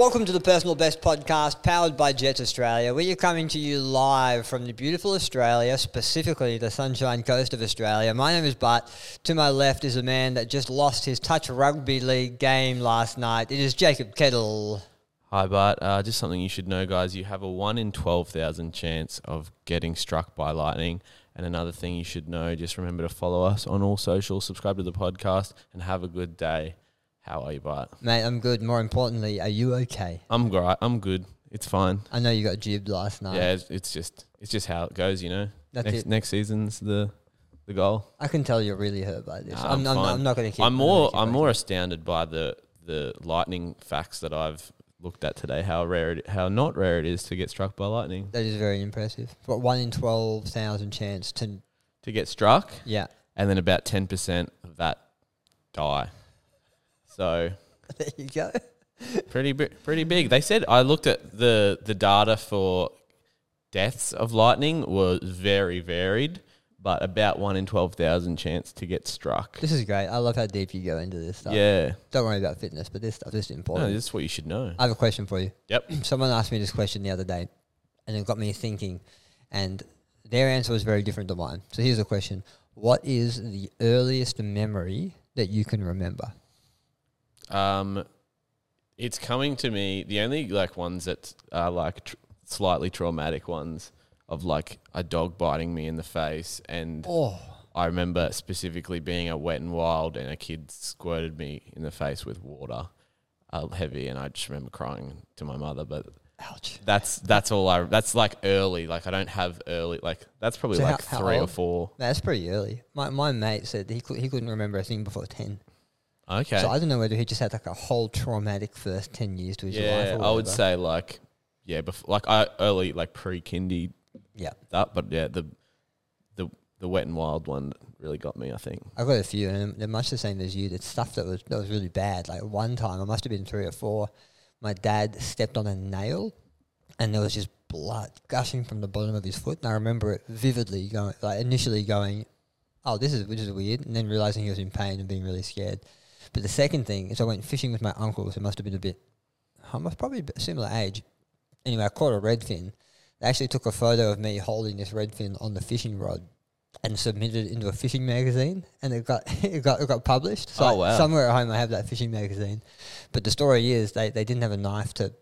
Welcome to the Personal Best podcast powered by Jetts Australia. We are coming to you live from the beautiful Australia, specifically the Sunshine Coast of Australia. My name is Bart. To my left is a man that just lost his touch rugby league game last night. It is Jacob Kettle. Hi, Bart. Uh, just something you should know, guys. You have a 1 in 12,000 chance of getting struck by lightning. And another thing you should know, just remember to follow us on all socials, subscribe to the podcast, and have a good day. How are you, Bart? Mate, I'm good. More importantly, are you okay? I'm great. I'm good. It's fine. I know you got jibbed last night. Yeah, it's, it's just it's just how it goes, you know. That's next, it. next season's the the goal. I can tell you're really hurt by this. Nah, I'm, I'm I'm, fine. I'm not going to keep. I'm more I'm keep more astounded by the the lightning facts that I've looked at today. How rare it, how not rare it is to get struck by lightning. That is very impressive. But one in twelve thousand chance to To get struck, yeah. and then about ten percent of that die. So There you go. pretty pretty big. They said I looked at the the data for deaths of lightning was very varied, but about one in twelve thousand chance to get struck. This is great. I love how deep you go into this stuff. Yeah, Don't worry about fitness, but this stuff is no, important. this is what you should know. I have a question for you. Yep. Someone asked me this question the other day, and it got me thinking, and their answer was very different to mine. So here's a question: What is the earliest memory that you can remember? Um, it's coming to me. The only like ones that are like tr- slightly traumatic ones of like a dog biting me in the face, and Oh, I remember specifically being a wet and wild, and a kid squirted me in the face with water, uh, heavy, and I just remember crying to my mother. But ouch! that's that's all I. That's like early. Like I don't have early. Like that's probably So like how- how three or four. That's pretty early. My my mate said he he couldn't remember a thing before ten. Okay. So I don't know whether he just had like a whole traumatic first ten years to his life. yeah, or I would whatever. say like yeah, before like I early like pre kindy Yeah, that, but yeah, the the the wet and wild one really got me. I think. I've got a few, and they're much the same as you. It's stuff that was that was really bad. Like one time, I must have been three or four. My dad stepped on a nail, and there was just blood gushing from the bottom of his foot. And I remember it vividly. Going like initially going, "Oh, this is this is weird," and then realizing he was in pain and being really scared. But the second thing is, I went fishing with my uncles. It must have been a bit, I must probably a similar age. Anyway, I caught a redfin. They actually took a photo of me holding this redfin on the fishing rod and submitted it into a fishing magazine, and it got it got it got published. So Oh, wow. somewhere at home I have that fishing magazine. But the story is they, they didn't have a knife to,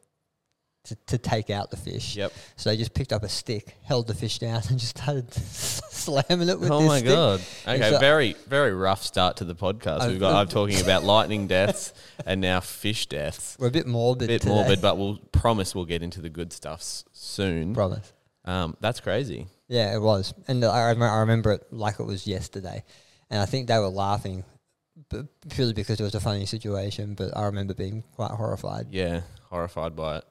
to to take out the fish, Yep. so they just picked up a stick, held the fish down, and just started slamming it with oh my stick. god. Okay, so- very very rough start to the podcast. I've- We've got I'm talking about lightning deaths and now fish deaths. We're a bit morbid. A bit today. morbid, but we'll promise we'll get into the good stuff soon. promise. Um, that's crazy. Yeah, it was, and I remember, I remember it like it was yesterday, and I think they were laughing, but purely because it was a funny situation. But I remember being quite horrified. Yeah, horrified by it.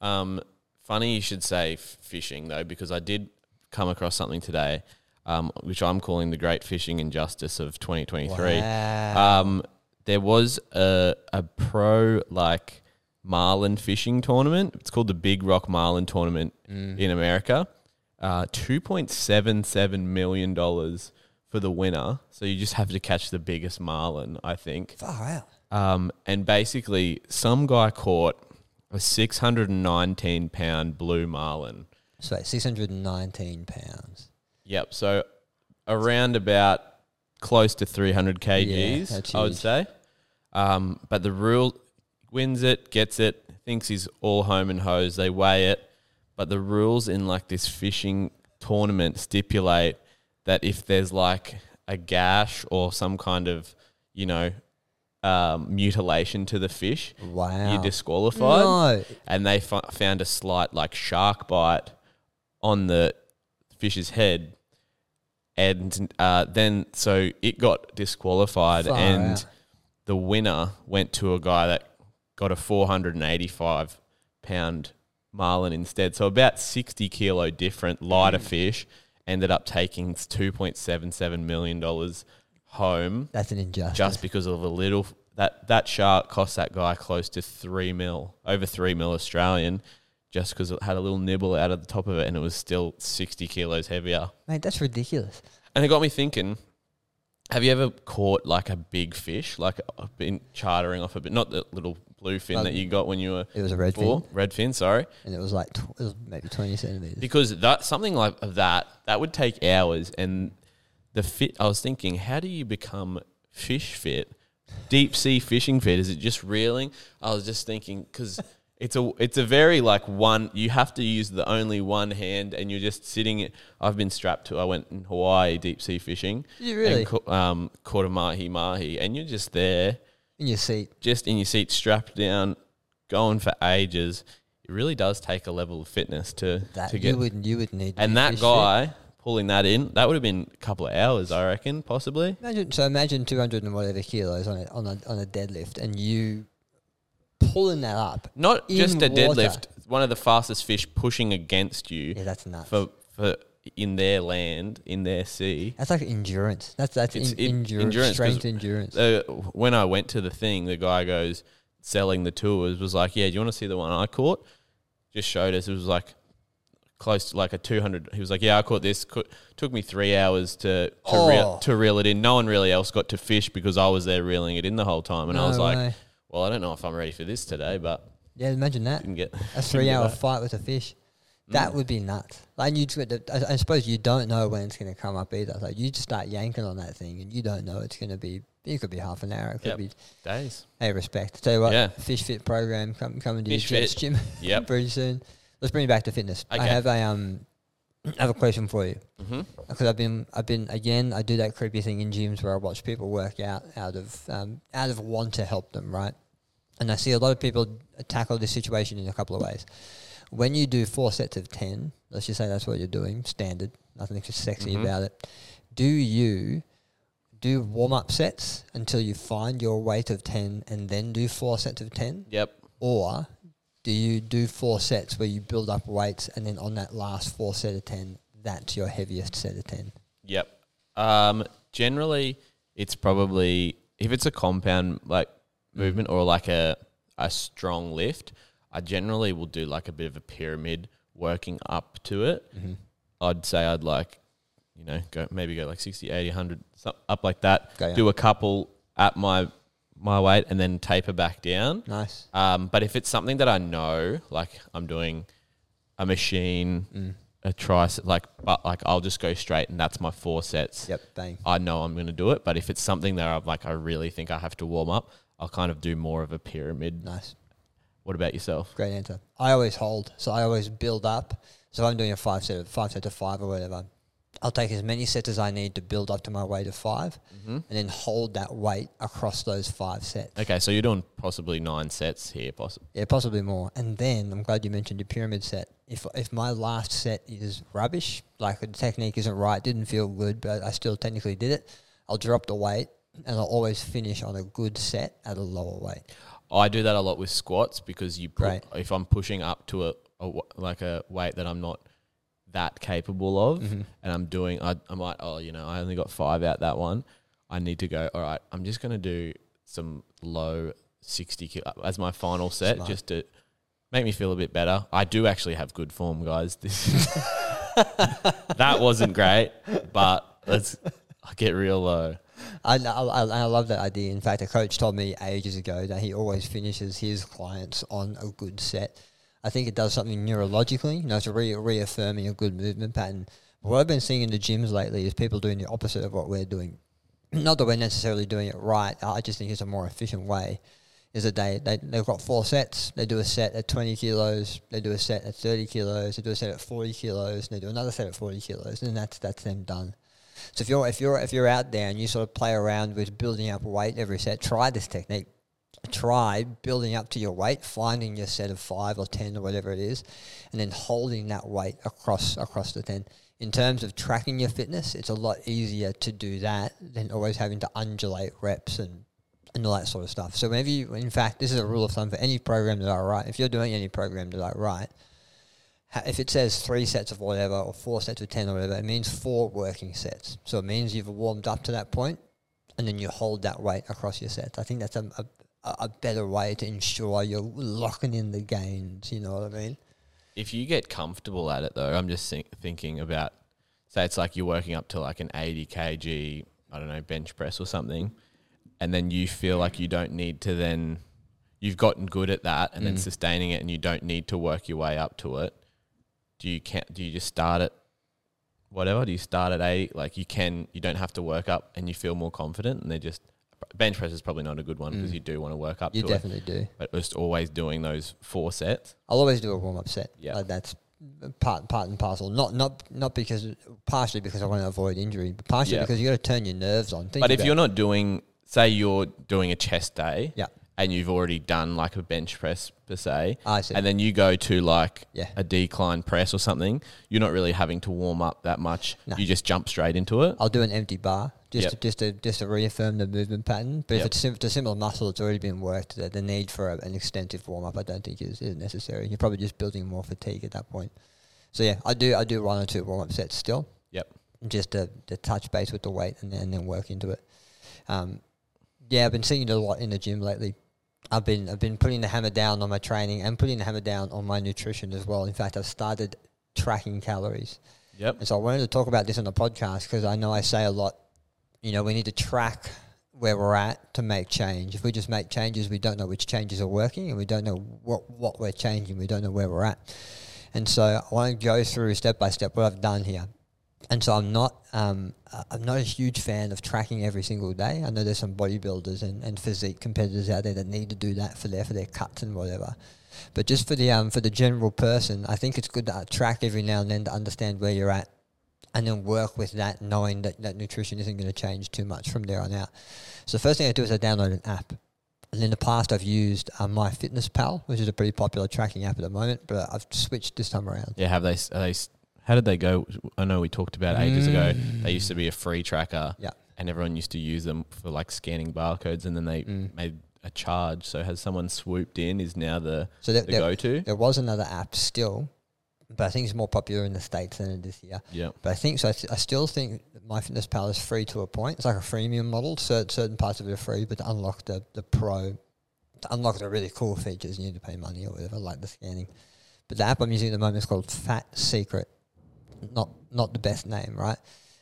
Um, funny you should say f- fishing though, because I did come across something today, um, which I'm calling the great fishing injustice of 2023. Wow. Um, there was a a pro like marlin fishing tournament. It's called the Big Rock Marlin Tournament Mm. in America. Uh, two point seven seven million dollars for the winner. So you just have to catch the biggest marlin, I think. Far out. Um, and basically, some guy caught a six hundred and nineteen pound blue marlin. So six hundred and nineteen pounds. Yep. So around about close to 300 kgs, that's I would say. Um, but the rule wins it, gets it, thinks he's all home and hose. They weigh it. But the rules in like this fishing tournament stipulate that if there's like a gash or some kind of, you know, um, mutilation to the fish, Wow. you're disqualified No. and they f- found a slight like shark bite on the fish's head and uh, then so it got disqualified Far and out. the winner went to a guy that got a 485 pound marlin instead so about 60 kilo different lighter fish ended up taking 2.77 million dollars home That's an injustice. just because of a little that that shark cost that guy close to three mil, over three mil Australian, just because it had a little nibble out of the top of it, and it was still sixty kilos heavier. Mate, that's ridiculous. And it got me thinking: Have you ever caught like a big fish, like uh, been chartering off a bit, not the little blue fin Um, that you got when you were It was a red four, fin, red fin, sorry. and it was like tw- it was maybe twenty centimeters. Because that something like of that that would take hours, and the fit. I was thinking, how do you become fish fit, deep sea fishing fit? Is it just reeling? I was just thinking because it's a it's a very like one. You have to use the only one hand, and you're just sitting. I've been strapped to. I went in Hawaii deep sea fishing. You really And um, caught a mahi mahi, and you're just there, in your seat. just in your seat, strapped down, going for ages. It really does take a level of fitness to That to you would you would need. to and that guy. Pulling that in, that would have been a couple of hours, I reckon, possibly. Imagine so. Imagine two hundred and whatever kilos on a on a on a deadlift, and you pulling that up. Not In just a water. deadlift, one of the fastest fish pushing against you Yeah, that's nuts. for for in their land, in their sea. that's like endurance. That's that's in, in- endurance, endurance, strength endurance. Uh, when I went to the thing, the guy goes selling the tours was like, "Yeah, do you want to see the one I caught?" Just showed us. It was like close to like a two hundred. He was like, "Yeah, I caught this. Caught, took me three hours to to, Oh. reel, to reel it in. No one really else got to fish because I was there reeling it in the whole time." And I No was like, "Well, I don't know if I'm ready for this today, but yeah, imagine that. didn't get A three hour fight with a fish. That Mm. would be nuts. Like you, I, I suppose you don't know when it's going to come up either. Like you just start yanking on that thing, and you don't know it's going to be. It could be half an hour. It could Yep. be. days." Hey, respect. Tell you what, Yeah. fish fit program come, coming to Fish your Fit. gym Yep. pretty soon. Let's bring it back to fitness. I have a um, I have a question for you hmm because I've been I've been again I do that creepy thing in gyms where I watch people work out out of um, out of want to help them right, and I see a lot of people tackle this situation in a couple of ways. When you do four sets of ten, let's just say that's what you're doing, standard, nothing sexy Mhm. about it. Do you do warm up sets until you find your weight of ten and then do four sets of ten, Yep. or do you do four sets where you build up weights and then on that last four set of ten, that's your heaviest set of ten? Yep. Um, generally, it's probably if it's a compound like movement or like a a strong lift. I generally will do like a bit of a pyramid working up to it. Mm-hmm. I'd say I'd like, you know, go maybe go like 60, 80, 100, up like that. Go. Do a couple at my my weight and then taper back down. Nice. Um, but if it's something that I know, like I'm doing a machine, Mm. a tricep, like, but like I'll just go straight and that's my four sets. Yep. Bang. I know I'm going to do it. But if it's something that I'm like, I really think I have to warm up, I'll kind of do more of a pyramid. Nice. What about yourself? Great answer. I always hold, so I always build up. So if I'm doing a five set of five set of five or whatever. I'll take as many sets as I need to build up to my weight of 5 Mm-hmm. and then hold that weight across those five sets. Okay, so you're doing possibly nine sets here, possibly. Yeah, possibly more. And then I'm glad you mentioned your pyramid set. If if my last set is rubbish, like the technique isn't right, didn't feel good, but I still technically did it, I'll drop the weight and I'll always finish on a good set at a lower weight. I do that a lot with squats because you put, Right. if I'm pushing up to a like a weight that I'm not that capable of, Mhm. and I'm doing, I, I might, oh, you know, I only got five out that one. I need to go. All right, I'm just going to do some low sixty kilo as my final set, Smart. just to make me feel a bit better. I do actually have good form, guys. This that wasn't great, but let's I get real low. I, I I love that idea. In fact, a coach told me ages ago that he always finishes his clients on a good set. I think it does something neurologically, you know, it's a re- reaffirming a good movement pattern. But what I've been seeing in the gyms lately is people doing the opposite of what we're doing. Not that we're necessarily doing it right. I just think it's a more efficient way. Is that they, they they've got four sets. They do a set at twenty kilos. They do a set at thirty kilos. They do a set at forty kilos. And they do another set at forty kilos. And that's that's them done. So if you're if you're if you're out there and you sort of play around with building up weight every set, try this technique. Try building up to your weight, finding your set of five or ten or whatever it is, and then holding that weight across across the ten. In terms of tracking your fitness, it's a lot easier to do that than always having to undulate reps and and all that sort of stuff. So whenever you, in fact, this is a rule of thumb for any program that I write. If you're doing any program that I write, if it says three sets of whatever or four sets of 10 or whatever, it means four working sets. So it means you've warmed up to that point and then you hold that weight across your sets. I think that's a, a, a better way to ensure you're locking in the gains. You know what I mean? If you get comfortable at it, though, I'm just think, thinking about, say, it's like you're working up to like an 80 kg, I don't know, bench press or something, and then you feel like you don't need to then, you've gotten good at that and then Mm. sustaining it and you don't need to work your way up to it, do you can do you just start at whatever? Do you start at eight? Like you can you don't have to work up and you feel more confident and they're just bench press is probably not a good one because Mm. you do want to work up You to it. definitely do. But just always doing those four sets. I'll always do a warm up set. Yeah. Like that's part part and parcel. Not not not because partially because I want to avoid injury, but partially because you got to turn your nerves on. Think but if you're not doing say you're doing a chest day yeah, and you've already done like a bench press per se, I see. and then you go to like Yeah. a decline press or something, you're not really having to warm up that much. No. You just jump straight into it. I'll do an empty bar just Yep. to, just to just to reaffirm the movement pattern. But if Yep. it's, sim- similar muscle, it's already been worked. The, the need for a, an extensive warm up, I don't think is, is necessary. You're probably just building more fatigue at that point. So yeah, I do I do one or two warm up sets still. Yep. Just to, to touch base with the weight and then, and then work into it. Um, yeah, I've been seeing it a lot in the gym lately. I've been I've been putting the hammer down on my training and putting the hammer down on my nutrition as well. In fact, I've started tracking calories. Yep. And so I wanted to talk about this on the podcast because I know I say a lot, you know, we need to track where we're at to make change. If we just make changes, we don't know which changes are working and we don't know what, what we're changing. We don't know where we're at. And so I want to go through step by step what I've done here. And so I'm not um, I'm not a huge fan of tracking every single day. I know there's some bodybuilders and, and physique competitors out there that need to do that for their for their cuts and whatever. But just for the um for the general person, I think it's good to uh, track every now and then to understand where you're at, and then work with that, knowing that, that nutrition isn't going to change too much from there on out. So the first thing I do is I download an app. And in the past, I've used uh, MyFitnessPal, which is a pretty popular tracking app at the moment, but I've switched this time around. Yeah. Have they? Are they? How did they go? I know we talked about ages ago. Mm. They used to be a free tracker. Yeah. And everyone used to use them for like scanning barcodes, and then they Mm. made a charge. So has someone swooped in? Is now the So there, the there, go to? there was another app still, but I think it's more popular in the States than it is here. Yeah. But I think so. I, th- I still think MyFitnessPal is free to a point. It's like a freemium model. Certain certain parts of it are free, but to unlock the the pro, to unlock the really cool features, you need to pay money or whatever, like the scanning. But the app I'm using at the moment is called Fat Secret. Not not the best name, right?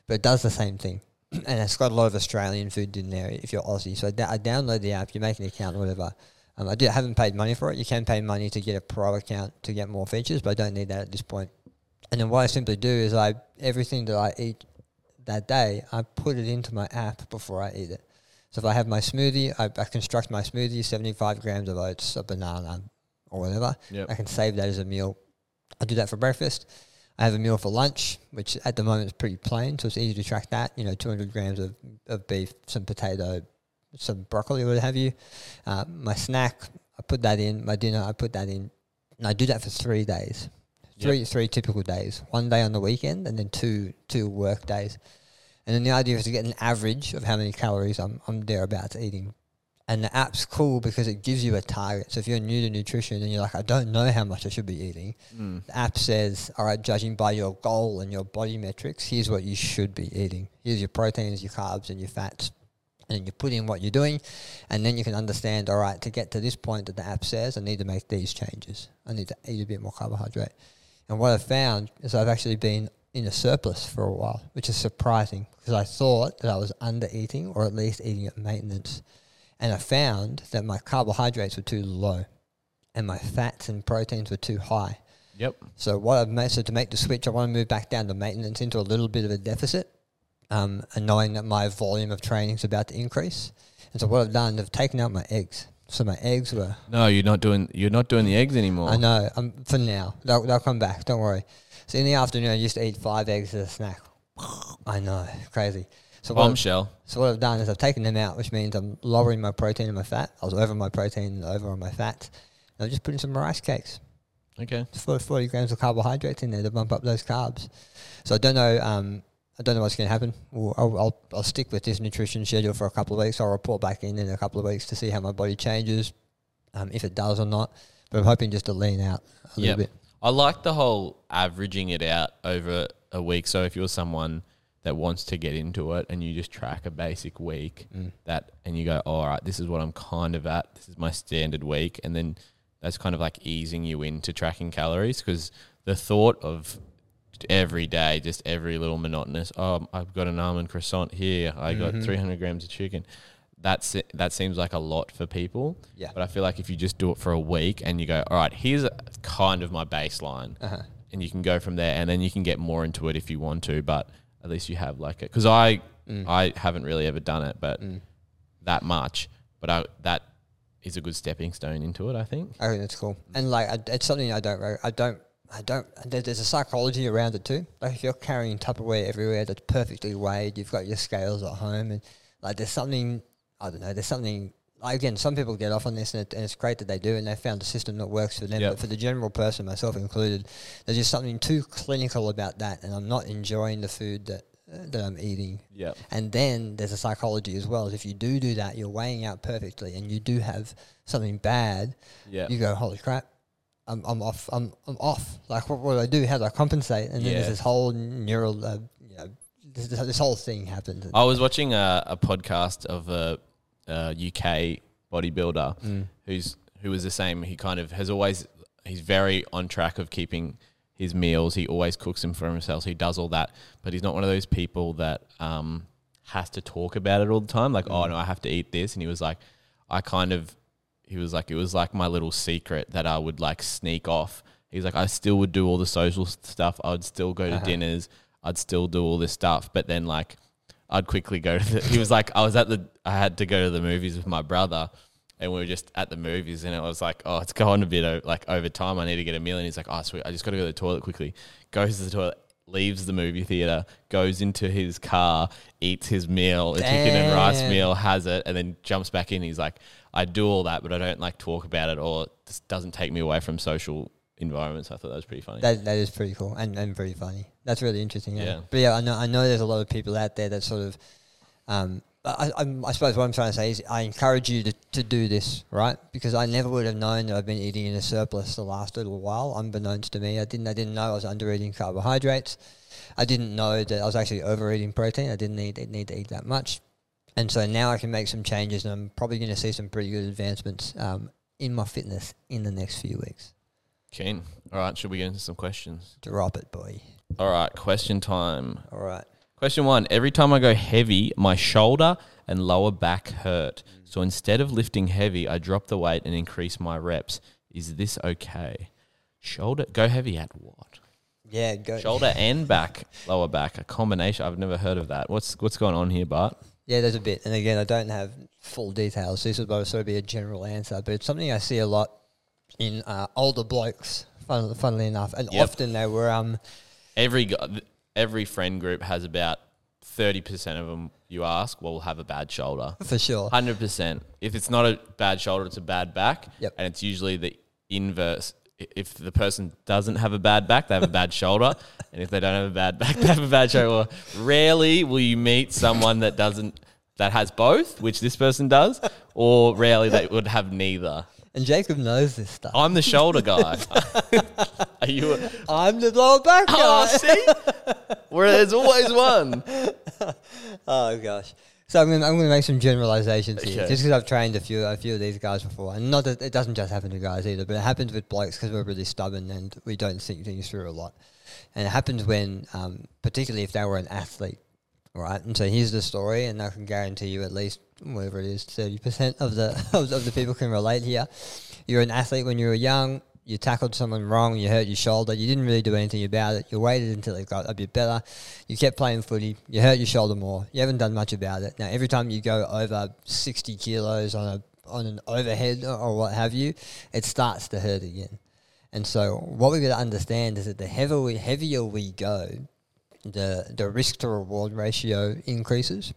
But it does the same thing, and it's got a lot of Australian food in there. If you're Aussie, so I, download the app. You make an account or whatever. Um, I do, haven't paid money for it. You can pay money to get a pro account to get more features, but I don't need that at this point. And then what I simply do is I everything that I eat that day, I put it into my app before I eat it. So if I have my smoothie, I, I construct my smoothie, 75 grams of oats, a banana, or whatever. Yep. I can save that as a meal. I do that for breakfast. I have a meal for lunch, which at the moment is pretty plain, so it's easy to track that. You know, 200 grams of, of beef, some potato, some broccoli, what have you. Uh, my snack, I put that in. My dinner, I put that in. And I do that for three days. Three three typical days. One day on the weekend, and then two two work days. And then the idea is to get an average of how many calories I'm I'm thereabouts eating. And the app's cool because it gives you a target. So if you're new to nutrition and you're like, I don't know how much I should be eating, Mm. the app says, all right, judging by your goal and your body metrics, here's what you should be eating. Here's your proteins, your carbs, and your fats. And you put in what you're doing, and then you can understand, all right, to get to this point that the app says, I need to make these changes. I need to eat a bit more carbohydrate. And what I've found is I've actually been in a surplus for a while, which is surprising because I thought that I was under eating or at least eating at maintenance. And I found that my carbohydrates were too low and my fats and proteins were too high. Yep. So what I've made so to make the switch, I want to move back down to maintenance into a little bit of a deficit, um, and knowing that my volume of training is about to increase. And so what I've done, I've taken out my eggs. So my eggs were, No, you're not doing. You're not doing the eggs anymore. I know, um, for now they'll, they'll come back. Don't worry. So in the afternoon, I used to eat five eggs as a snack. I know, crazy. So Bombshell. so what I've done is I've taken them out, which means I'm lowering my protein and my fat. I was over my protein and over on my fat. And I'm just putting some rice cakes. Okay. for 40 grams of carbohydrates in there to bump up those carbs. So I don't know. Um, I don't know what's going to happen. Well, I'll, I'll, I'll stick with this nutrition schedule for a couple of weeks. I'll report back in in a couple of weeks to see how my body changes, um, if it does or not. But I'm hoping just to lean out a Yep. little bit. I like the whole averaging it out over a week. So if you're someone that wants to get into it and you just track a basic week, Mm. that and you go, "Oh, all right, this is what I'm kind of at. This is my standard week, and then that's kind of like easing you into tracking calories because the thought of every day, just every little monotonous. Oh, I've got an almond croissant here. I got Mhm. 300 grams of chicken. that's that seems like a lot for people. Yeah. But I feel like if you just do it for a week and you go, all right, here's a, kind of my baseline, Uh-huh. and you can go from there, and then you can get more into it if you want to. But at least you have like it because I Mm. I haven't really ever done it, but that much. But I, that is a good stepping stone into it. I think. I think that's cool, and like I, it's something I don't, I don't, I don't. There's a psychology around it too. Like if you're carrying Tupperware everywhere that's perfectly weighed, you've got your scales at home, and like there's something, I don't know, there's something. Like again, some people get off on this, and, it, and it's great that they do, and they found a system that works for them. Yep. But for the general person, myself included, there's just something too clinical about that, and I'm not enjoying the food that uh, that I'm eating. Yeah. And then there's a psychology as well. If you do do that, you're weighing out perfectly, and you do have something bad. Yeah. You go, holy crap, I'm, I'm off. I'm, I'm off. Like, what, what do I do? How do I compensate? And then Yeah. there's this whole neural, uh, you know, this, this, whole thing happened. I was watching a, a podcast of a, a UK bodybuilder Mm. who's who was the same. He kind of has always he's very on track of keeping his meals. He always cooks them for himself. He does all that, but he's not one of those people that um, has to talk about it all the time. Like, oh no, I have to eat this. And he was like, I kind of he was like it was like my little secret that I would like sneak off. He's like I still would do all the social stuff. I would still go to Uh-huh. dinners. I'd still do all this stuff, but then like I'd quickly go to the. He was like I was at the. I had to go to the movies with my brother. And we were just at the movies, and it was like, oh, it's going a bit o- like over time. I need to get a meal, and he's like, oh, sweet, I just got to go to the toilet quickly. Goes to the toilet, leaves the movie theater, goes into his car, eats his meal, a chicken and rice meal, has it, and then jumps back in. He's like, I do all that, but I don't like talk about it, or this doesn't take me away from social environments. I thought that was pretty funny. That that is pretty cool and, and pretty funny. That's really interesting. Yeah. Yeah. But yeah, I know I know there's a lot of people out there that sort of, um, I, I, I suppose what I'm trying to say is I encourage you to, to do this right because I never would have known that I've been eating in a surplus the last little while, unbeknownst to me. I didn't I didn't know I was under eating carbohydrates. I didn't know that I was actually overeating protein. I didn't need need to eat that much. And so now I can make some changes, and I'm probably going to see some pretty good advancements um, in my fitness in the next few weeks. Keen. All right, should we get into some questions? Drop it, boy. All right, question time. All right. Question one Every time I go heavy, my shoulder and lower back hurt. So instead of lifting heavy, I drop the weight and increase my reps. Is this okay? Shoulder, go heavy at what? Yeah, go. Shoulder and back, lower back, a combination. I've never heard of that. What's what's going on here, Bart? Yeah, there's a bit. And again, I don't have full details. So this would sort of be a general answer, but it's something I see a lot in uh, older blokes. Fun, funnily enough, and Yep. often they were um Every gu- every friend group has about thirty percent of them. You ask, will have a bad shoulder. for sure. Hundred percent. If it's not a bad shoulder, it's a bad back. Yep. And it's usually the inverse. If the person doesn't have a bad back, they have a bad shoulder, and if they don't have a bad back, they have a bad shoulder. Rarely will you meet someone that doesn't that has both, which this person does, or rarely they would have neither. And Jacob knows this stuff. I'm the shoulder guy. Are you? A, I'm the lower back guy. oh, see, where there's always one. Oh gosh. So I'm gonna, I'm gonna make some generalizations here, Okay. just because I've trained a few a few of these guys before, and not that it doesn't just happen to guys either, but it happens with blokes because we're really stubborn and we don't think things through a lot, and it happens when, um, particularly if they were an athlete, right? And so here's the story, and I can guarantee you at least whatever it is, thirty percent of the of, the people can relate here. You're an athlete when you were young. You tackled someone wrong. You hurt your shoulder. You didn't really do anything about it. You waited until it got a bit better. You kept playing footy. You hurt your shoulder more. You haven't done much about it. Now, every time you go over sixty kilos on a on an overhead or, or what have you, it starts to hurt again. And so, what we've got to understand is that the heavier we, heavier we go, the the risk to reward ratio increases.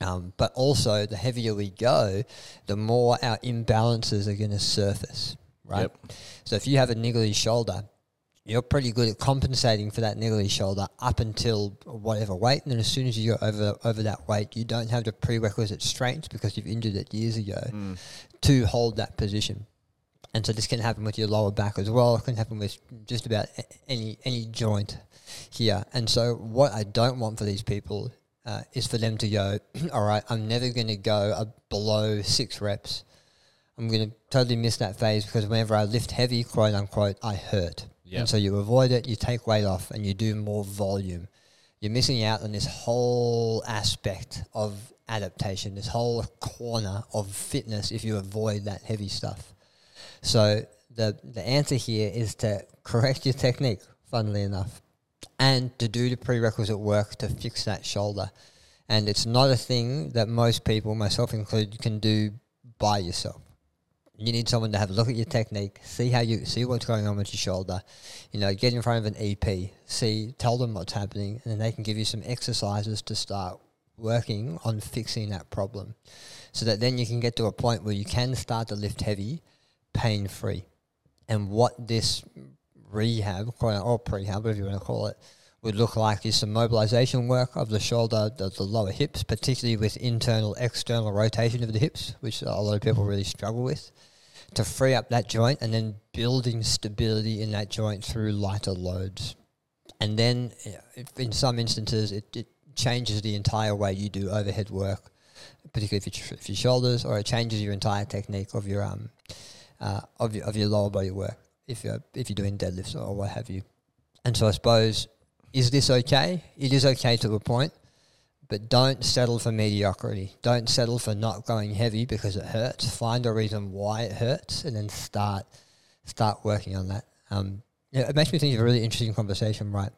Um, but also, the heavier we go, the more our imbalances are going to surface, right? Yep. So if you have a niggly shoulder, you're pretty good at compensating for that niggly shoulder up until whatever weight, and then as soon as you go over over that weight, you don't have the prerequisite strength because you've injured it years ago to hold that position. And so this can happen with your lower back as well. It can happen with just about any any joint here. And so what I don't want for these people uh, is for them to go, all right, I'm never going to go below six reps. I'm going to totally miss that phase because whenever I lift heavy, quote unquote, I hurt. Yep. And so you avoid it, you take weight off, and you do more volume. You're missing out on this whole aspect of adaptation, this whole corner of fitness if you avoid that heavy stuff. So the the answer here is to correct your technique, funnily enough, and to do the prerequisite work to fix that shoulder. And it's not a thing that most people, myself included, can do by yourself. You need someone to have a look at your technique, see how you see what's going on with your shoulder. You know, get in front of an EP, see, tell them what's happening, and then they can give you some exercises to start working on fixing that problem, so that then you can get to a point where you can start to lift heavy, pain free. And what this rehab, or prehab, whatever you want to call it, would look like is some mobilization work of the shoulder, the, the lower hips, particularly with internal external rotation of the hips, which a lot of people really struggle with to free up that joint and then building stability in that joint through lighter loads. And then, in some instances, it, it changes the entire way you do overhead work, particularly if, if your shoulders, or it changes your entire technique of your um uh, of your of your lower body work if you're if you're doing deadlifts or what have you. And so I suppose, is this okay? It is okay to a point but don't settle for mediocrity. Don't settle for not going heavy because it hurts. Find a reason why it hurts, and then start start working on that. Um, it makes me think of a really interesting conversation, right?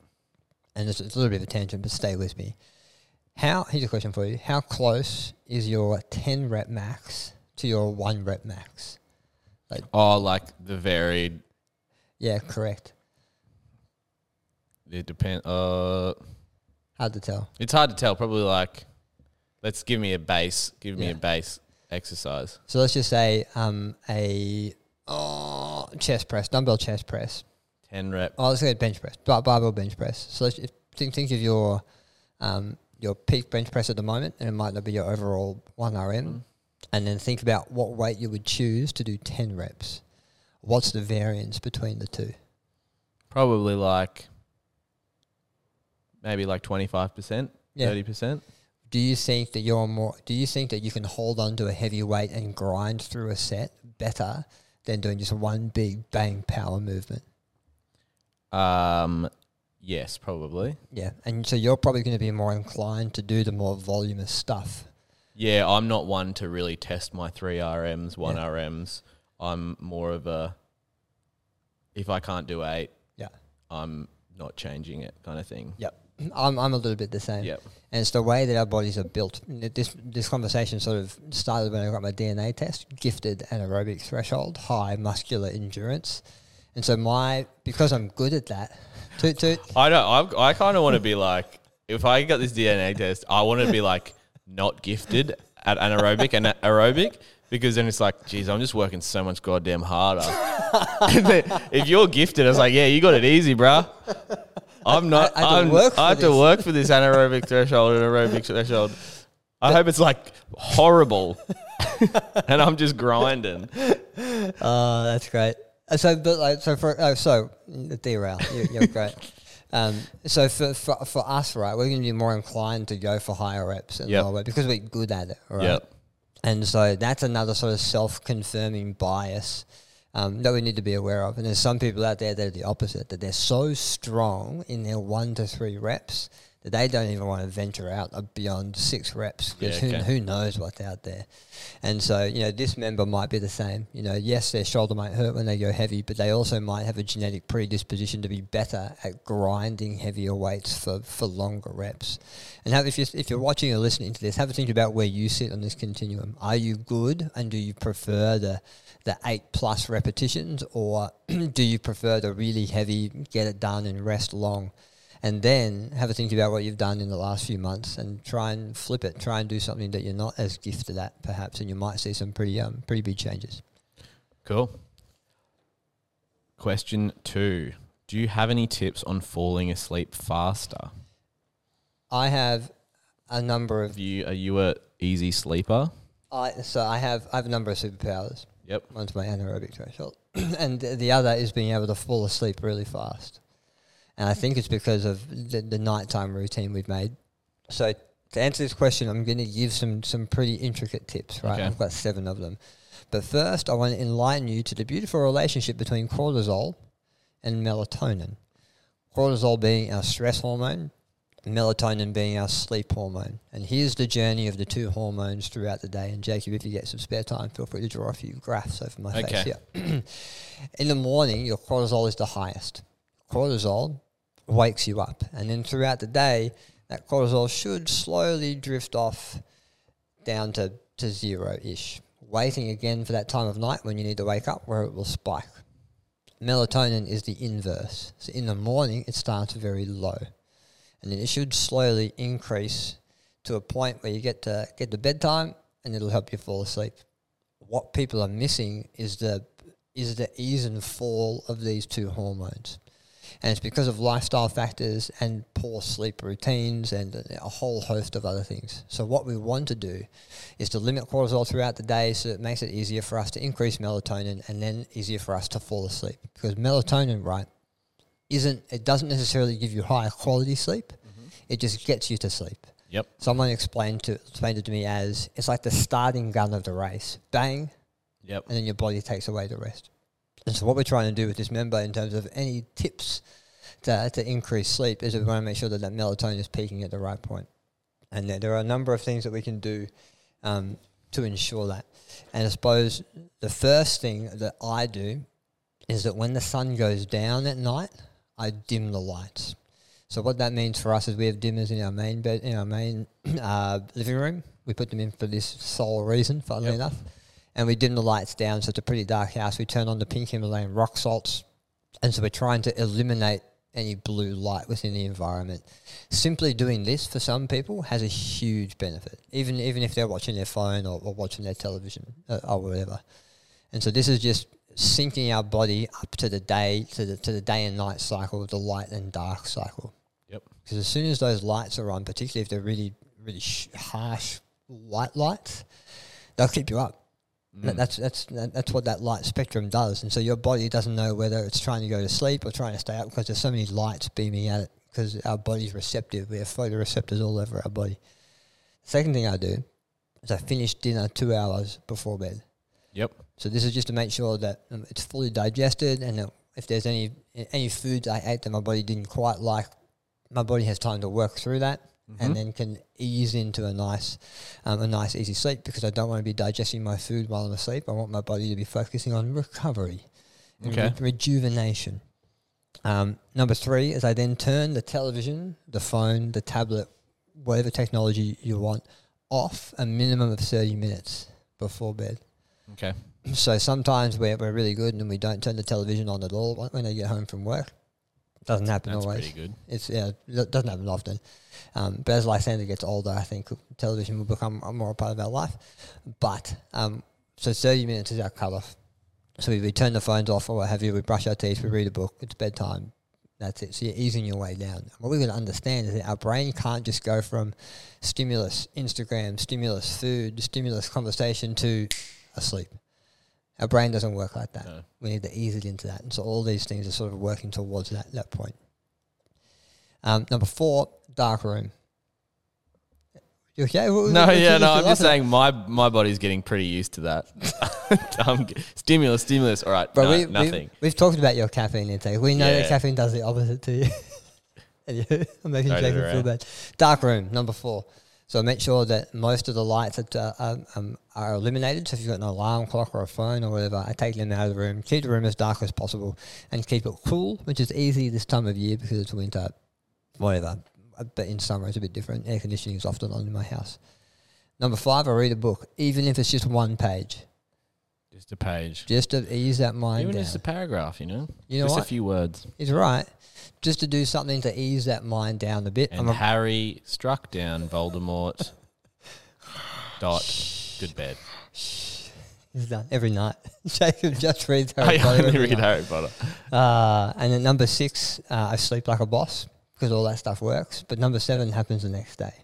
And it's, it's a little bit of a tangent, but stay with me. How? Here's a question for you: How close is your ten rep max to your one rep max? Like, oh, like the varied. Yeah, correct. It depends. Uh Hard to tell. It's hard to tell. Probably like, let's give me a base. Give me a base exercise. So let's just say um, a oh, chest press, dumbbell chest press. Ten rep. Oh, let's go bench press, bar- barbell bench press. So let's think think of your um, your peak bench press at the moment, and it might not be your overall one RM. Mm. And then think about what weight you would choose to do ten reps. What's the variance between the two? Probably like maybe like 25%, yeah. 30%. Do you think that you're more do you think that you can hold on to a heavy weight and grind through a set better than doing just one big bang power movement? Um yes, probably. Yeah. And so you're probably going to be more inclined to do the more voluminous stuff. Yeah, I'm not one to really test my 3 RMs, 1 yeah. RMs. I'm more of a if I can't do 8, yeah. I'm not changing it kind of thing. Yep. I'm, I'm a little bit the same. Yep. And it's the way that our bodies are built. This this conversation sort of started when I got my DNA test. Gifted anaerobic threshold, high muscular endurance, and so my because I'm good at that. To, to I don't. I, I kind of want to be like if I got this DNA test, I want to be like not gifted at anaerobic and aerobic because then it's like, geez, I'm just working so much goddamn harder. if you're gifted, it's like, yeah, you got it easy, bruh. I'm not. I, I, I'm, I have to work for this anaerobic threshold and aerobic threshold. I hope it's like horrible, and I'm just grinding. Oh, that's great. Uh, so, but like, so for oh, so derail. You're, you're great. Um, so for, for for us, right, we're going to be more inclined to go for higher reps and yep. lower because we're good at it, right? Yep. And so that's another sort of self-confirming bias um, that we need to be aware of. And there's some people out there that are the opposite, that they're so strong in their one to three reps that they don't even want to venture out uh, beyond six reps because yeah, okay. who, who knows what's out there. And so, you know, this member might be the same. You know, yes, their shoulder might hurt when they go heavy, but they also might have a genetic predisposition to be better at grinding heavier weights for, for longer reps. And have, if, you're, if you're watching or listening to this, have a think about where you sit on this continuum. Are you good and do you prefer the the eight plus repetitions, or do you prefer the really heavy, get it done and rest long? And then have a think about what you've done in the last few months and try and flip it. Try and do something that you're not as gifted at, perhaps, and you might see some pretty um, pretty big changes. Cool. Question two: Do you have any tips on falling asleep faster? I have a number of. You are you a easy sleeper? I so I have I have a number of superpowers. Yep. One's my anaerobic threshold, and the other is being able to fall asleep really fast. And I think it's because of the, the nighttime routine we've made. So to answer this question, I'm going to give some some pretty intricate tips. Right, okay. I've got seven of them. But first, I want to enlighten you to the beautiful relationship between cortisol and melatonin. Cortisol being our stress hormone, melatonin being our sleep hormone. And here's the journey of the two hormones throughout the day. And Jacob, if you get some spare time, feel free to draw a few graphs over my face here. In the morning, your cortisol is the highest. Cortisol wakes you up. And then throughout the day, that cortisol should slowly drift off down to, to zero ish, waiting again for that time of night when you need to wake up where it will spike. Melatonin is the inverse. So in the morning, it starts very low. And then it should slowly increase to a point where you get to get to bedtime and it'll help you fall asleep. What people are missing is the is the ease and fall of these two hormones. And it's because of lifestyle factors and poor sleep routines and a whole host of other things. So, what we want to do is to limit cortisol throughout the day so it makes it easier for us to increase melatonin and then easier for us to fall asleep. Because melatonin, right, isn't, it doesn't necessarily give you higher quality sleep, mm-hmm. it just gets you to sleep. Yep. Someone explained, to, explained it to me as it's like the starting gun of the race. Bang, Yep. and then your body takes away the rest. And so, what we're trying to do with this member, in terms of any tips to, to increase sleep, is we want to make sure that that melatonin is peaking at the right point. And there, there are a number of things that we can do um, to ensure that. And I suppose the first thing that I do is that when the sun goes down at night, I dim the lights. So what that means for us is we have dimmers in our main bed, in our main uh, living room. We put them in for this sole reason, funnily Yep. enough. And we dim the lights down, so it's a pretty dark house. We turn on the pink Himalayan rock salts, and so we're trying to eliminate any blue light within the environment. Simply doing this for some people has a huge benefit, even even if they're watching their phone or, or watching their television uh, or whatever. And so this is just syncing our body up to the day to the to the day and night cycle, the light and dark cycle. Yep. Because as soon as those lights are on, particularly if they're really really sh- harsh white lights, they'll keep you up. That- That's that's that, that's what that light spectrum does, and so your body doesn't know whether it's trying to go to sleep or trying to stay up because there's so many lights beaming at it. Because our body's receptive, we have photoreceptors all over our body. Second thing I do is I finish dinner two hours before bed. Yep. So this is just to make sure that um, it's fully digested, and that if there's any any foods I ate that my body didn't quite like, my body has time to work through that, and then can ease into a nice um, a nice easy sleep because I don't want to be digesting my food while I'm asleep. I want my body to be focusing on recovery, and Okay. re- rejuvenation. Um, number three is I then turn the television, the phone, the tablet, whatever technology you want, off a minimum of thirty minutes before bed. Okay. So sometimes we're, we're really good and we don't turn the television on at all when I get home from work. Doesn't happen That's always. pretty good. It's yeah, it doesn't happen often. Um, but as Lysander gets older, I think television will become a more a part of our life. But um, so thirty minutes is our cutoff. So we, we turn the phones off or what have you. We brush our teeth. We read a book. It's bedtime. That's it. So you're easing your way down. What we're going to understand is that our brain can't just go from stimulus, Instagram, stimulus, food, stimulus, conversation to asleep. Our brain doesn't work like that. No. We need to ease it into that. And so all these things are sort of working towards that, that point. Um, number four, dark room. You okay? What- No, yeah, no. I'm just saying my my body's getting pretty used to that. um, stimulus, stimulus. All right, But no, we, nothing. We, have talked about your caffeine intake. We know that caffeine does the opposite to you. I'm making Jacob feel bad. Dark room, number four. So make sure that most of the lights are, uh, um, um, are eliminated. So if you've got an alarm clock or a phone or whatever, I take them out of the room. Keep the room as dark as possible and keep it cool, which is easy this time of year because it's winter. Whatever. But in summer it's a bit different. Air conditioning is often on in my house. Number five, I read a book, even if it's just one page, Just a page. just to ease that mind Even down. just a paragraph, you know. You know just what? a few words. He's right. Just to do something to ease that mind down a bit. And I'm a- Harry struck down Voldemort. Dot. Good bed. he's done every night. Jacob just reads Harry I Potter. only every read night. Harry Potter. Uh, and then number six, uh, I sleep like a boss because all that stuff works. But number seven happens the next day.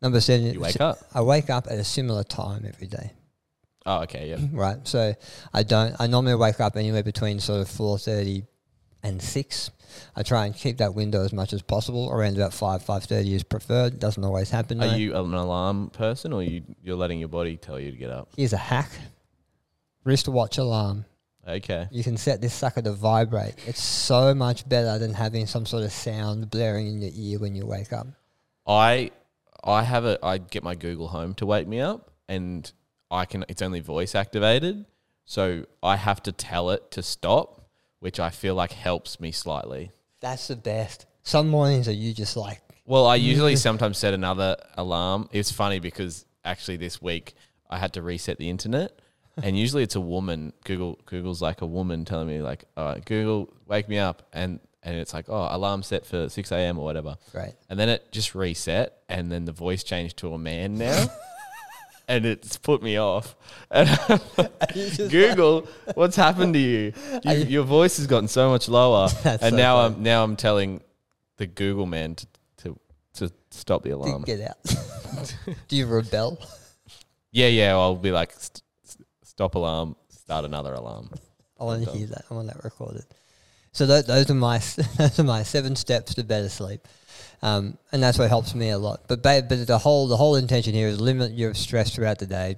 Number seven, You wake up. I wake up at a similar time every day. Oh, okay. Yeah. Right. So I don't. I normally wake up anywhere between sort of four thirty and six. I try and keep that window as much as possible. Around about five five thirty is preferred. Doesn't always happen. Are though. you an alarm person, or you you're letting your body tell you to get up? Here's a hack: wristwatch alarm. Okay. You can set this sucker to vibrate. It's so much better than having some sort of sound blaring in your ear when you wake up. I I have a I get my Google Home to wake me up, and I can. It's only voice activated, so I have to tell it to stop, which I feel like helps me slightly. That's the best. Some mornings are you just like, Well, I usually sometimes set another alarm. It's funny because actually this week I had to reset the internet, and usually it's a woman. Google Google's like a woman telling me like, "All right, Google, wake me up," and and it's like, "Oh, alarm set for six a.m. or whatever." great. And then it just reset, and then the voice changed to a man now. And it's put me off. And Google, what's happened to you? you? Your voice has gotten so much lower, and so now funny. I'm now I'm telling the Google man to to, to stop the alarm. Get out. Do you rebel? Yeah, yeah. I'll be like, st- st- stop alarm, start another alarm. I want to hear that. I want that recorded. So th- those are my those are my seven steps to better sleep, um, and that's what helps me a lot. But ba- but the whole the whole intention here is limit your stress throughout the day,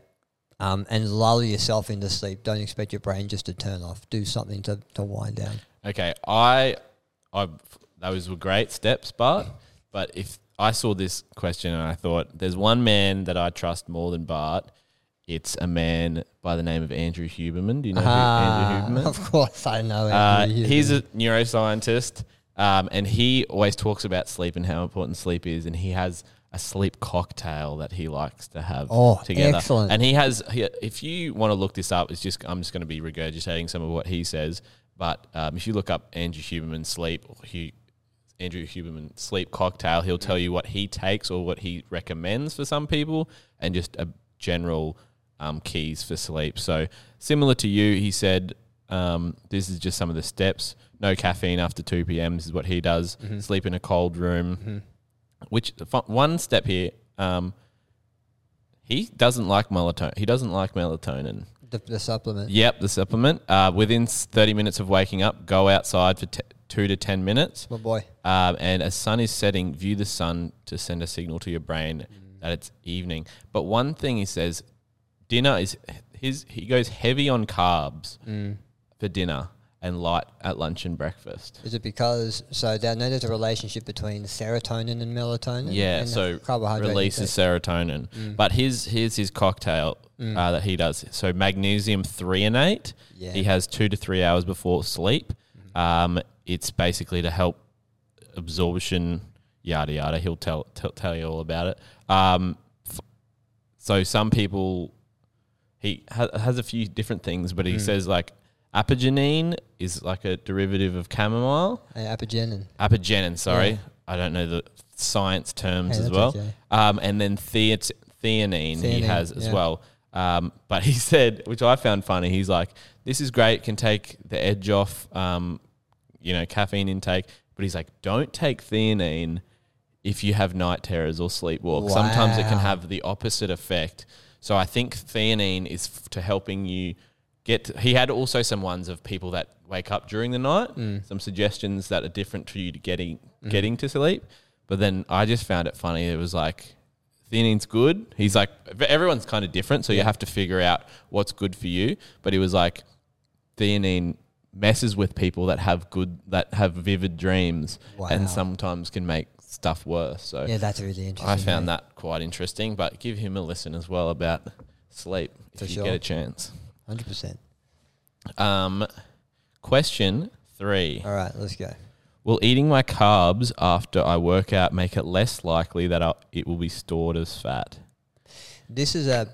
um, and lull yourself into sleep. Don't expect your brain just to turn off. Do something to, to wind down. Okay, I, I, those were great steps, Bart. But if I saw this question and I thought, there's one man that I trust more than Bart, it's a man by the name of Andrew Huberman. Do you know Ah, who Andrew Huberman? Of course, I know. Uh, he's a neuroscientist, um, and he always talks about sleep and how important sleep is. And he has a sleep cocktail that he likes to have Oh, together. excellent. And he has, he, if you want to look this up, it's just I'm just going to be regurgitating some of what he says. But um, if you look up Andrew Huberman sleep, or Andrew Huberman sleep cocktail, he'll tell you what he takes or what he recommends for some people, and just a general um, keys for sleep. So similar to you, he said, um, this is just some of the steps. No caffeine after two p.m. This is what he does. Sleep in a cold room. Which one step here? Um, he doesn't like melatonin. He doesn't like melatonin. the, the supplement. Yep, the supplement. Uh, within 30 minutes of waking up, go outside for t- two to 10 minutes. My boy. Um, and as sun is setting, view the sun to send a signal to your brain that it's evening. But one thing he says, dinner is his. He goes heavy on carbs for dinner and light at lunch and breakfast. Is it because so I know there's a relationship between serotonin and melatonin? Yeah, and so carbohydrate releases serotonin. But his here's his cocktail uh, that he does. So magnesium threonate. Yeah. He has two to three hours before sleep. Um, it's basically to help absorption, yada yada. He'll tell tell, tell you all about it. Um, f- so some people, he ha- has a few different things, but he says like apigenin is like a derivative of chamomile. Hey, apigenin. Apigenin, sorry. Yeah. I don't know the science terms Hey, as well. okay. Um, and then theat- theanine, he has as yeah. well. Um, but he said, which I found funny, he's like, this is great, can take the edge off, um, you know, caffeine intake. But he's like, don't take theanine if you have night terrors or sleepwalk. Sometimes it can have the opposite effect. So I think theanine is f- to helping you get. he had also some ones of people that wake up during the night. Mm. Some suggestions that are different to you to getting mm-hmm. getting to sleep. But then I just found it funny. It was like theanine's good. He's like everyone's kind of different, so you have to figure out what's good for you. But he was like theanine messes with people that have good that have vivid dreams Wow. and sometimes can make stuff worse. So Yeah, that's really interesting. I found mate. that quite interesting. But give him a listen as well about sleep if For you sure. get a chance. Hundred percent. Um, question three: All right, let's go. Will eating my carbs after I work out make it less likely that I'll, it will be stored as fat? This is a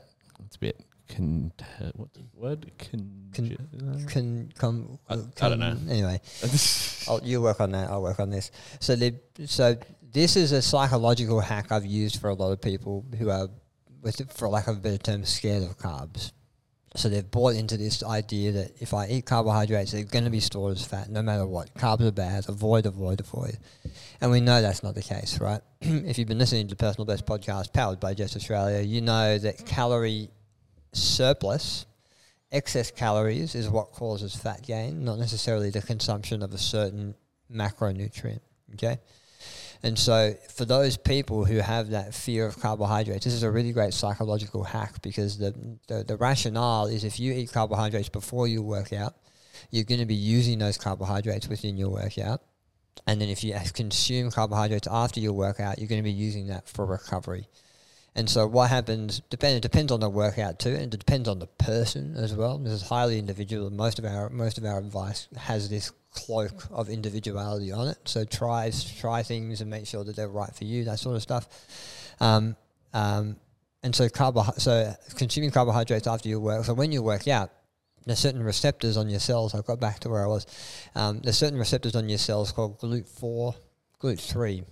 It's a bit con- what's the word? Con- Con- can come. I- I don't know. Anyway, I'll, you work on that. I'll work on this. So the so this is a psychological hack I've used for a lot of people who are, with for lack of a better term, scared of carbs. So they've bought into this idea that if I eat carbohydrates, they're going to be stored as fat no matter what. Carbs are bad. Avoid, avoid, avoid. And we know that's not the case, right? if you've been listening to the Personal Best podcast powered by Jetts Australia, you know that calorie surplus excess calories is what causes fat gain, not necessarily the consumption of a certain macronutrient. Okay. And so, for those people who have that fear of carbohydrates, this is a really great psychological hack because the, the, the rationale is if you eat carbohydrates before you work out, you're going to be using those carbohydrates within your workout. And then if you consume carbohydrates after your workout, you're going to be using that for recovery. And so what happens depend it depends on the workout too, and it depends on the person as well. This is highly individual. Most of our most of our advice has this cloak of individuality on it. So try try things and make sure that they're right for you. That sort of stuff. Um, um, and so carbo- so consuming carbohydrates after your work. So when you work out, there's certain receptors on your cells. I got back to where I was. Um, there's certain receptors on your cells called GLUT4, GLUT3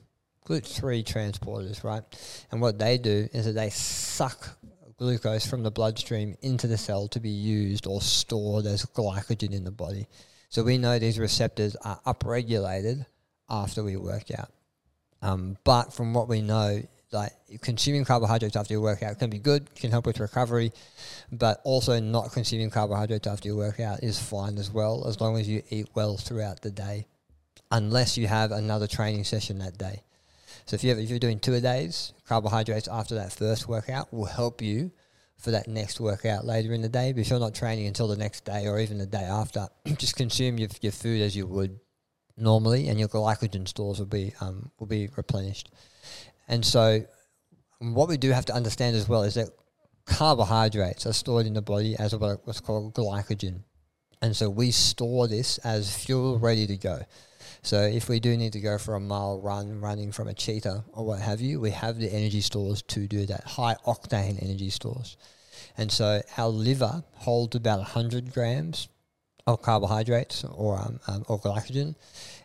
GLUT3 transporters, right? And what they do is that they suck glucose from the bloodstream into the cell to be used or stored as glycogen in the body. So we know these receptors are upregulated after we work out. Um, but from what we know, like consuming carbohydrates after your workout can be good, can help with recovery, but also not consuming carbohydrates after your workout is fine as well, as long as you eat well throughout the day, unless you have another training session that day. So if, you you're doing two a days, carbohydrates after that first workout will help you for that next workout later in the day. But if you're not training until the next day or even the day after, just consume your, your food as you would normally, and your glycogen stores will be um, will be replenished. And so, what we do have to understand as well is that carbohydrates are stored in the body as what's called glycogen, and so we store this as fuel ready to go. So if we do need to go for a mile run, running from a cheetah or what have you, we have the energy stores to do that, high octane energy stores. And so our liver holds about 100 grams of carbohydrates or, um, um, or glycogen,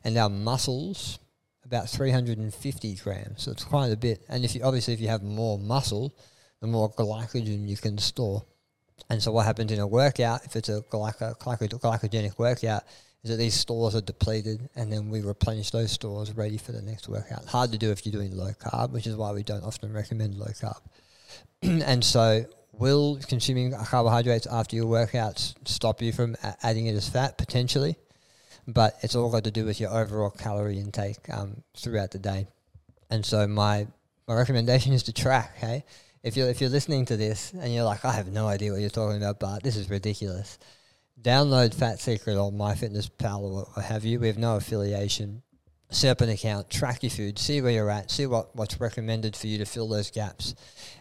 and our muscles about 350 grams. So it's quite a bit. And if you obviously if you have more muscle, the more glycogen you can store. And so what happens in a workout, if it's a glyco- glycogenic workout, is that these stores are depleted and then we replenish those stores ready for the next workout. Hard to do if you're doing low carb, which is why we don't often recommend low carb. and so, will consuming carbohydrates after your workouts stop you from a- adding it as fat? Potentially. But it's all got to do with your overall calorie intake um, throughout the day. And so, my, my recommendation is to track, hey? If you're, if you're listening to this and you're like, I have no idea what you're talking about, but this is ridiculous download Fat Secret or MyFitnessPal or what have you. We have no affiliation. Set up an account, track your food, see where you're at, see what, what's recommended for you to fill those gaps.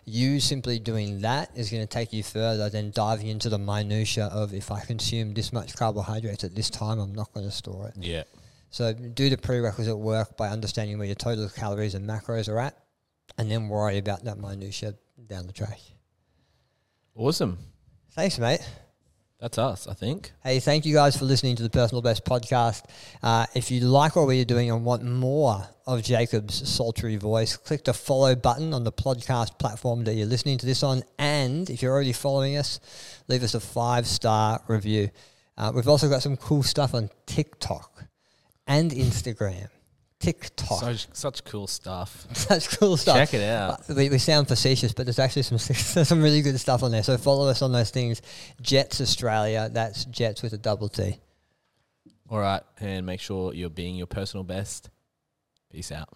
You simply doing that is going to take you further than diving into the minutia of if I consume this much carbohydrates at this time, I'm not going to store it. Yeah. So do the prerequisite work by understanding where your total calories and macros are at, and then worry about that minutia down the track. Awesome. Thanks, mate. That's us, I think. Hey, thank you guys for listening to the Personal Best podcast. Uh, if you like what we're doing and want more of Jacob's sultry voice, click the follow button on the podcast platform that you're listening to this on. And if you're already following us, leave us a five star review. Uh, we've also got some cool stuff on TikTok and Instagram. TikTok. So, such cool stuff. Such cool stuff. Check it out. Uh, We, we sound facetious, but there's actually some there's some really good stuff on there. So follow us on those things. Jetts Australia. That's Jetts with a double T. All right. And make sure you're being your personal best. Peace out.